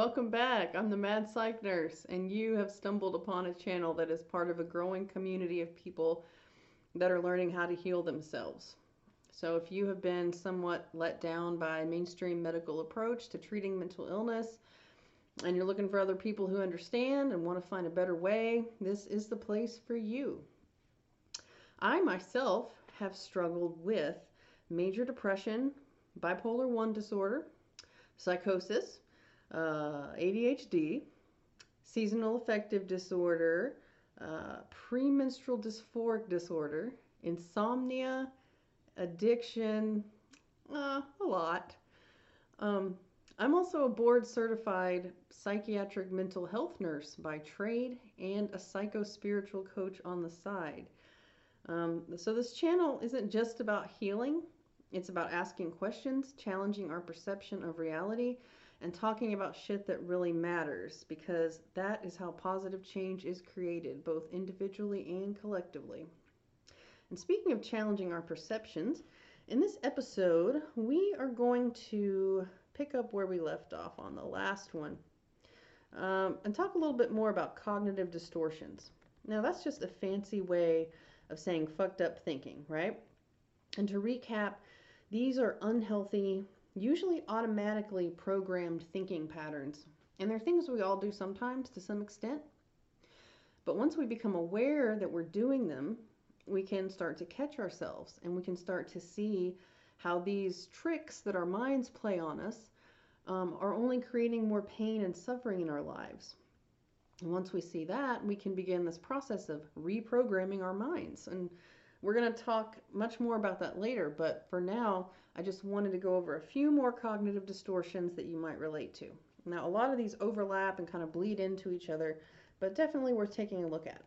welcome back. I'm the Mad Psych Nurse, and you have stumbled upon a channel that is part of a growing community of people that are learning how to heal themselves. So, if you have been somewhat let down by mainstream medical approach to treating mental illness, and you're looking for other people who understand and want to find a better way, this is the place for you. I myself have struggled with major depression, bipolar 1 disorder, psychosis, uh, ADHD, seasonal affective disorder, uh, premenstrual dysphoric disorder, insomnia, addiction, uh, a lot. Um, I'm also a board certified psychiatric mental health nurse by trade and a psycho spiritual coach on the side. Um, so, this channel isn't just about healing, it's about asking questions, challenging our perception of reality, and talking about shit that really matters because that is how positive change is created, both individually and collectively. And speaking of challenging our perceptions, in this episode, we are going to pick up where we left off on the last one um, and talk a little bit more about cognitive distortions. Now, that's just a fancy way of saying fucked up thinking, right? And to recap, these are unhealthy, usually automatically programmed thinking patterns. And they're things we all do sometimes to some extent. But once we become aware that we're doing them, we can start to catch ourselves and we can start to see how these tricks that our minds play on us um, are only creating more pain and suffering in our lives. And once we see that, we can begin this process of reprogramming our minds. And we're going to talk much more about that later, but for now, I just wanted to go over a few more cognitive distortions that you might relate to. Now, a lot of these overlap and kind of bleed into each other, but definitely worth taking a look at.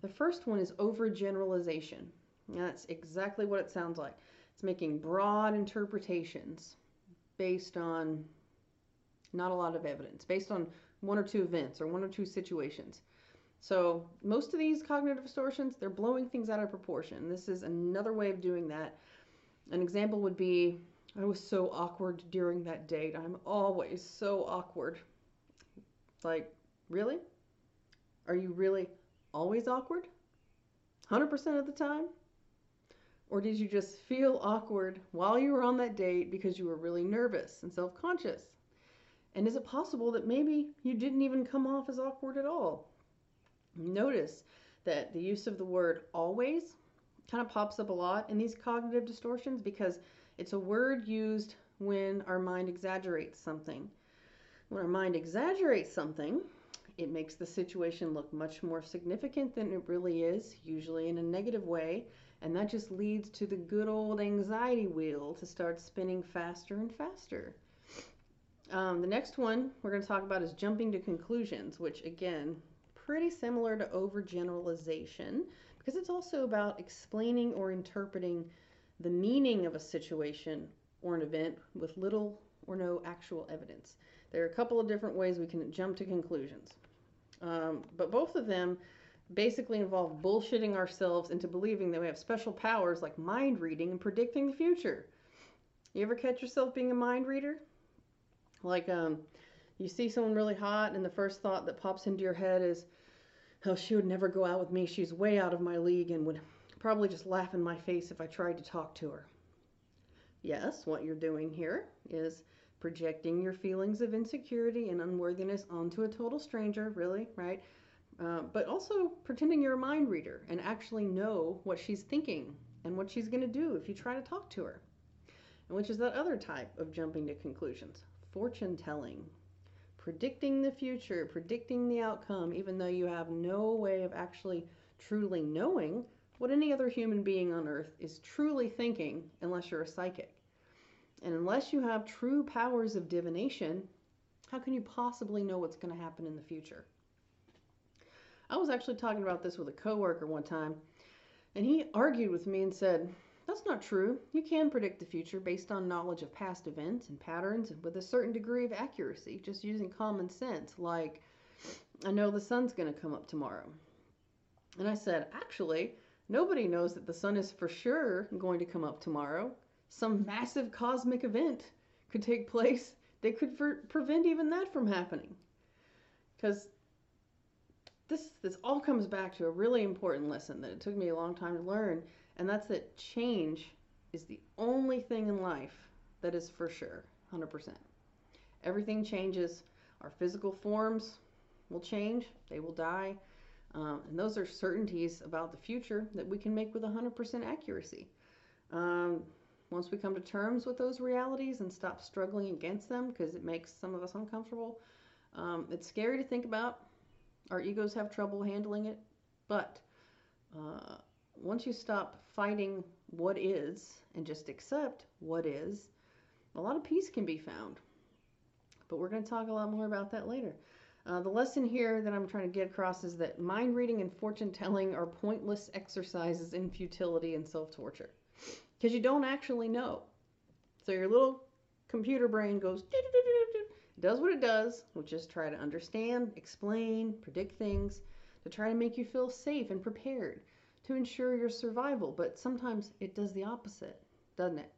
The first one is overgeneralization. That's exactly what it sounds like. It's making broad interpretations based on not a lot of evidence, based on one or two events or one or two situations. So most of these cognitive distortions, they're blowing things out of proportion. This is another way of doing that. An example would be, I was so awkward during that date. I'm always so awkward. Like, really? Are you really always awkward? 100% of the time? Or did you just feel awkward while you were on that date because you were really nervous and self conscious? And is it possible that maybe you didn't even come off as awkward at all? Notice that the use of the word always kind of pops up a lot in these cognitive distortions because it's a word used when our mind exaggerates something. When our mind exaggerates something, it makes the situation look much more significant than it really is, usually in a negative way, and that just leads to the good old anxiety wheel to start spinning faster and faster. Um, the next one we're going to talk about is jumping to conclusions, which again pretty similar to overgeneralization because it's also about explaining or interpreting the meaning of a situation or an event with little or no actual evidence. There are a couple of different ways we can jump to conclusions. Um, but both of them basically involve bullshitting ourselves into believing that we have special powers like mind reading and predicting the future. You ever catch yourself being a mind reader? Like, um, you see someone really hot, and the first thought that pops into your head is, oh, she would never go out with me. She's way out of my league and would probably just laugh in my face if I tried to talk to her. Yes, what you're doing here is projecting your feelings of insecurity and unworthiness onto a total stranger, really, right? Uh, but also pretending you're a mind reader and actually know what she's thinking and what she's going to do if you try to talk to her. And which is that other type of jumping to conclusions fortune telling predicting the future, predicting the outcome, even though you have no way of actually truly knowing what any other human being on earth is truly thinking unless you're a psychic. And unless you have true powers of divination, how can you possibly know what's going to happen in the future? I was actually talking about this with a coworker one time, and he argued with me and said, that's not true. You can predict the future based on knowledge of past events and patterns and with a certain degree of accuracy, just using common sense, like, I know the sun's going to come up tomorrow. And I said, actually, nobody knows that the sun is for sure going to come up tomorrow. Some massive cosmic event could take place they could ver- prevent even that from happening. Because this this all comes back to a really important lesson that it took me a long time to learn, and that's that change is the only thing in life that is for sure, 100%. Everything changes. Our physical forms will change, they will die. Um, and those are certainties about the future that we can make with 100% accuracy. Um, once we come to terms with those realities and stop struggling against them because it makes some of us uncomfortable, um, it's scary to think about. Our egos have trouble handling it. But uh, once you stop fighting what is and just accept what is, a lot of peace can be found. But we're going to talk a lot more about that later. Uh, the lesson here that I'm trying to get across is that mind reading and fortune telling are pointless exercises in futility and self torture because you don't actually know. So your little computer brain goes, does what it does, which is try to understand, explain, predict things, to try to make you feel safe and prepared, to ensure your survival. But sometimes it does the opposite, doesn't it?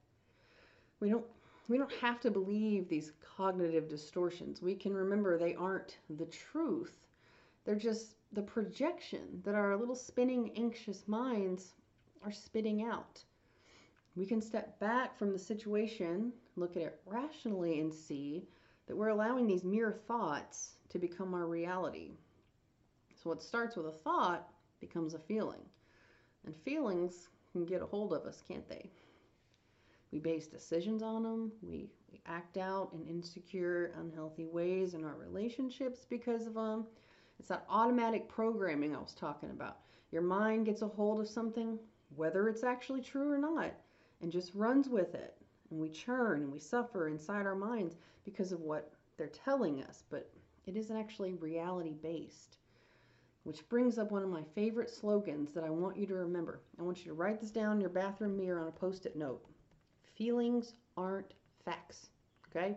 We don't we don't have to believe these cognitive distortions. We can remember they aren't the truth. They're just the projection that our little spinning anxious minds are spitting out. We can step back from the situation, look at it rationally, and see that we're allowing these mere thoughts to become our reality. So, what starts with a thought becomes a feeling. And feelings can get a hold of us, can't they? We base decisions on them. We, we act out in insecure, unhealthy ways in our relationships because of them. It's that automatic programming I was talking about. Your mind gets a hold of something, whether it's actually true or not, and just runs with it. And we churn and we suffer inside our minds because of what they're telling us, but it isn't actually reality based. Which brings up one of my favorite slogans that I want you to remember. I want you to write this down in your bathroom mirror on a post it note. Feelings aren't facts. Okay?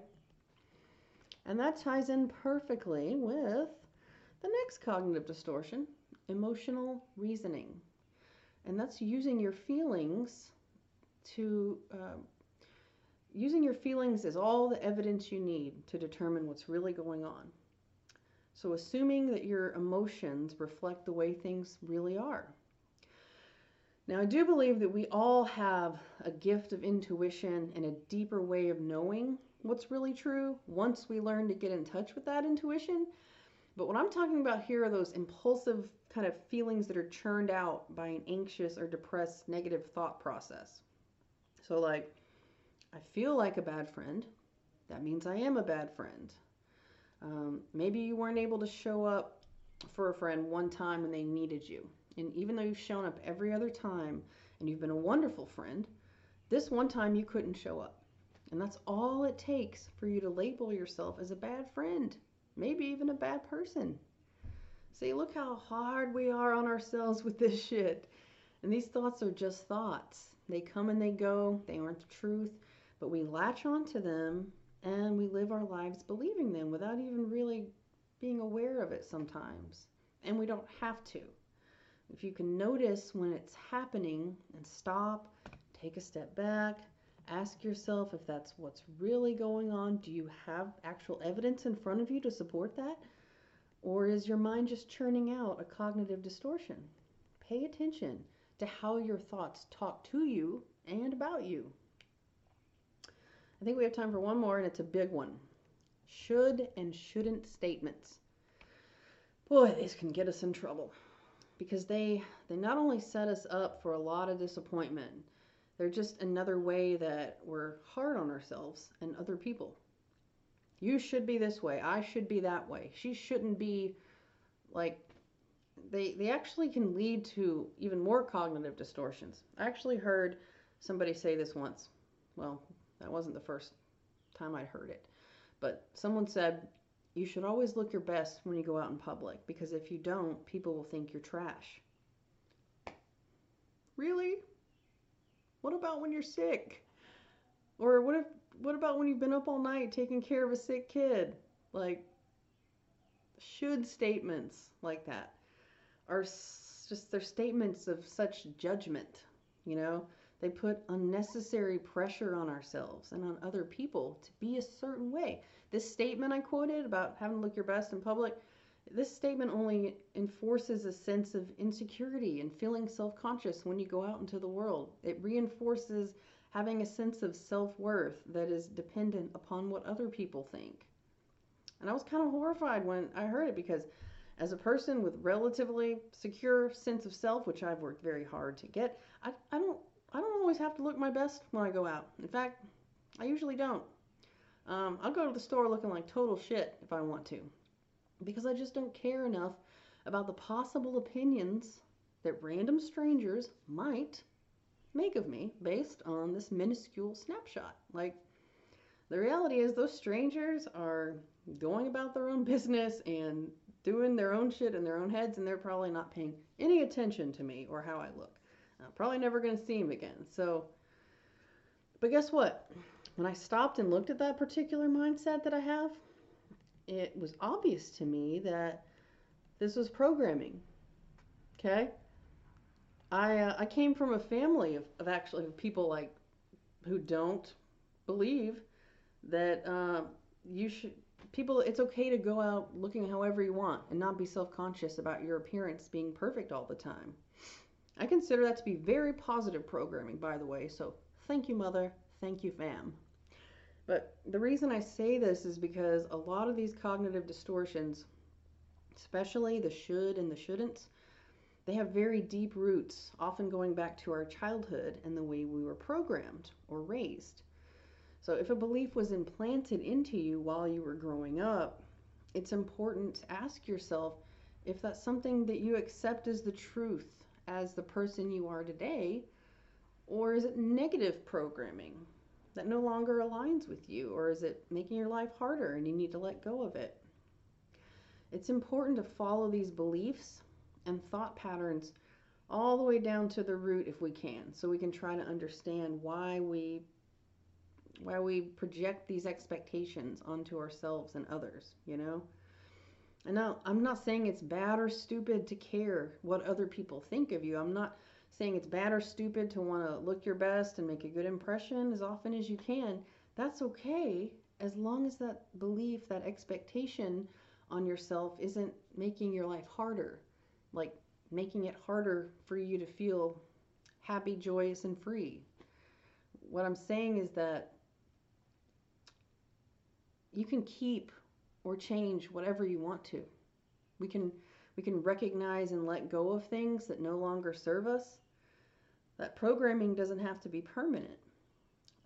And that ties in perfectly with the next cognitive distortion emotional reasoning. And that's using your feelings to. Uh, using your feelings is all the evidence you need to determine what's really going on. So, assuming that your emotions reflect the way things really are. Now, I do believe that we all have a gift of intuition and a deeper way of knowing what's really true once we learn to get in touch with that intuition. But what I'm talking about here are those impulsive kind of feelings that are churned out by an anxious or depressed negative thought process. So, like, I feel like a bad friend. That means I am a bad friend. Um, maybe you weren't able to show up for a friend one time when they needed you. And even though you've shown up every other time and you've been a wonderful friend, this one time you couldn't show up. And that's all it takes for you to label yourself as a bad friend, maybe even a bad person. See, look how hard we are on ourselves with this shit. And these thoughts are just thoughts. They come and they go, they aren't the truth, but we latch onto them and we live our lives believing them without even really being aware of it sometimes. And we don't have to. If you can notice when it's happening and stop, take a step back, ask yourself if that's what's really going on. Do you have actual evidence in front of you to support that? Or is your mind just churning out a cognitive distortion? Pay attention to how your thoughts talk to you and about you. I think we have time for one more, and it's a big one. Should and shouldn't statements. Boy, these can get us in trouble. Because they they not only set us up for a lot of disappointment they're just another way that we're hard on ourselves and other people. You should be this way. I should be that way. She shouldn't be like they they actually can lead to even more cognitive distortions. I actually heard somebody say this once. Well that wasn't the first time i'd heard it but someone said you should always look your best when you go out in public because if you don't, people will think you're trash. Really? What about when you're sick? Or what if what about when you've been up all night taking care of a sick kid? Like should statements like that are just they're statements of such judgment, you know? They put unnecessary pressure on ourselves and on other people to be a certain way. this statement I quoted about having to look your best in public, this statement only enforces a sense of insecurity and feeling self conscious when you go out into the world. It reinforces having a sense of self worth that is dependent upon what other people think. And I was kind of horrified when I heard it because as a person with relatively secure sense of self, which I've worked very hard to get, I, I don't I don't always have to look my best when I go out. In fact, I usually don't. Um, I'll go to the store looking like total shit if I want to, because I just don't care enough about the possible opinions that random strangers might make of me based on this minuscule snapshot. Like, the reality is, those strangers are going about their own business and doing their own shit in their own heads, and they're probably not paying any attention to me or how I look. I'm probably never going to see him again. So, but guess what? When I stopped and looked at that particular mindset that I have, it was obvious to me that this was programming. Okay? I uh, I came from a family of, of actually people like who don't believe that uh, you should people it's okay to go out looking however you want and not be self-conscious about your appearance being perfect all the time. I consider that to be very positive programming, by the way. So thank you, mother. Thank you, fam. But the reason I say this is because a lot of these cognitive distortions, especially the should and the shouldn'ts, they have very deep roots, often going back to our childhood and the way we were programmed or raised. So if a belief was implanted into you while you were growing up, it's important to ask yourself if that's something that you accept as the truth as the person you are today? Or is it negative programming that no longer aligns with you? Or is it making your life harder and you need to let go of it? It's important to follow these beliefs and thought patterns all the way down to the root if we can so we can try to understand why we why we project these expectations onto ourselves and others you know and now, I'm not saying it's bad or stupid to care what other people think of you. I'm not saying it's bad or stupid to want to look your best and make a good impression as often as you can. That's okay as long as that belief, that expectation on yourself isn't making your life harder, like making it harder for you to feel happy, joyous, and free. What I'm saying is that you can keep or change whatever you want to. We can we can recognize and let go of things that no longer serve us. That programming doesn't have to be permanent.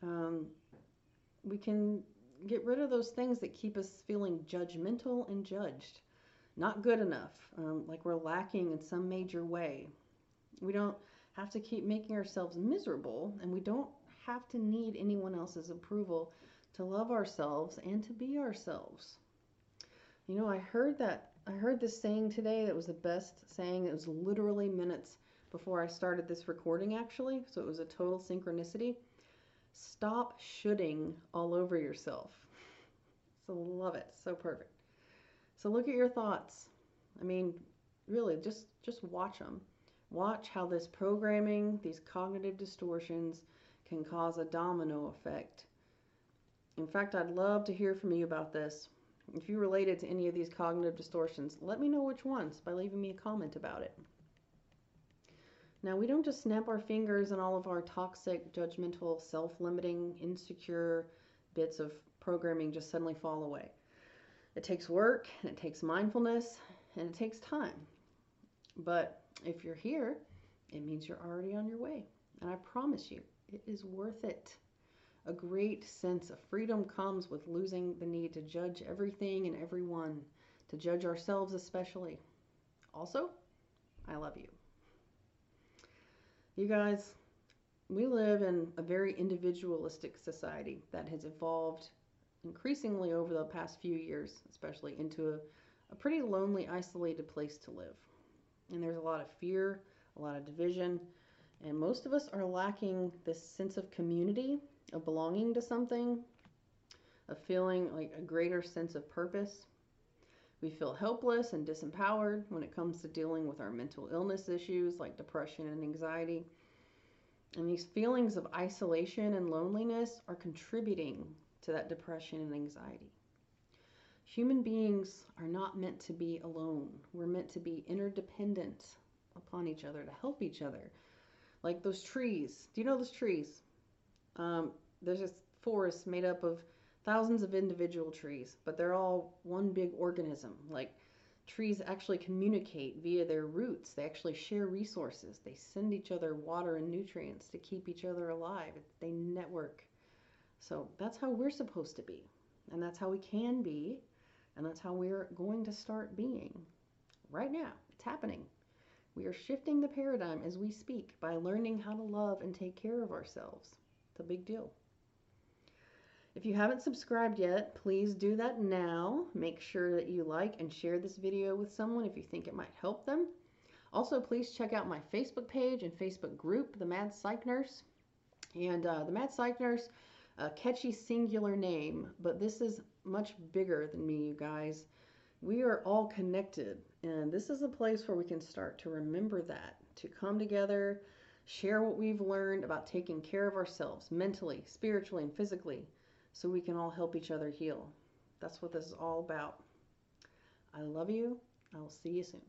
Um, we can get rid of those things that keep us feeling judgmental and judged, not good enough, um, like we're lacking in some major way. We don't have to keep making ourselves miserable, and we don't have to need anyone else's approval to love ourselves and to be ourselves. You know, I heard that, I heard this saying today that was the best saying. It was literally minutes before I started this recording, actually. So it was a total synchronicity. Stop shoulding all over yourself. So love it. So perfect. So look at your thoughts. I mean, really, just just watch them. Watch how this programming, these cognitive distortions, can cause a domino effect. In fact, I'd love to hear from you about this. If you related to any of these cognitive distortions, let me know which ones by leaving me a comment about it. Now, we don't just snap our fingers and all of our toxic, judgmental, self limiting, insecure bits of programming just suddenly fall away. It takes work and it takes mindfulness and it takes time. But if you're here, it means you're already on your way. And I promise you, it is worth it. A great sense of freedom comes with losing the need to judge everything and everyone, to judge ourselves especially. Also, I love you. You guys, we live in a very individualistic society that has evolved increasingly over the past few years, especially into a, a pretty lonely, isolated place to live. And there's a lot of fear, a lot of division, and most of us are lacking this sense of community of belonging to something, of feeling like a greater sense of purpose. We feel helpless and disempowered when it comes to dealing with our mental illness issues like depression and anxiety. And these feelings of isolation and loneliness are contributing to that depression and anxiety. Human beings are not meant to be alone. We're meant to be interdependent upon each other to help each other. Like those trees. Do you know those trees? Um, there's this forest made up of thousands of individual trees, but they're all one big organism. Like trees actually communicate via their roots. They actually share resources. They send each other water and nutrients to keep each other alive. They network. So that's how we're supposed to be. And that's how we can be. And that's how we're going to start being. Right now, it's happening. We are shifting the paradigm as we speak by learning how to love and take care of ourselves. It's a big deal. If you haven't subscribed yet, please do that now. Make sure that you like and share this video with someone if you think it might help them. Also, please check out my Facebook page and Facebook group, The Mad Psych Nurse. And uh, The Mad Psych Nurse, a catchy singular name, but this is much bigger than me, you guys. We are all connected, and this is a place where we can start to remember that, to come together, share what we've learned about taking care of ourselves mentally, spiritually, and physically so we can all help each other heal. That's what this is all about. I love you. I will see you soon.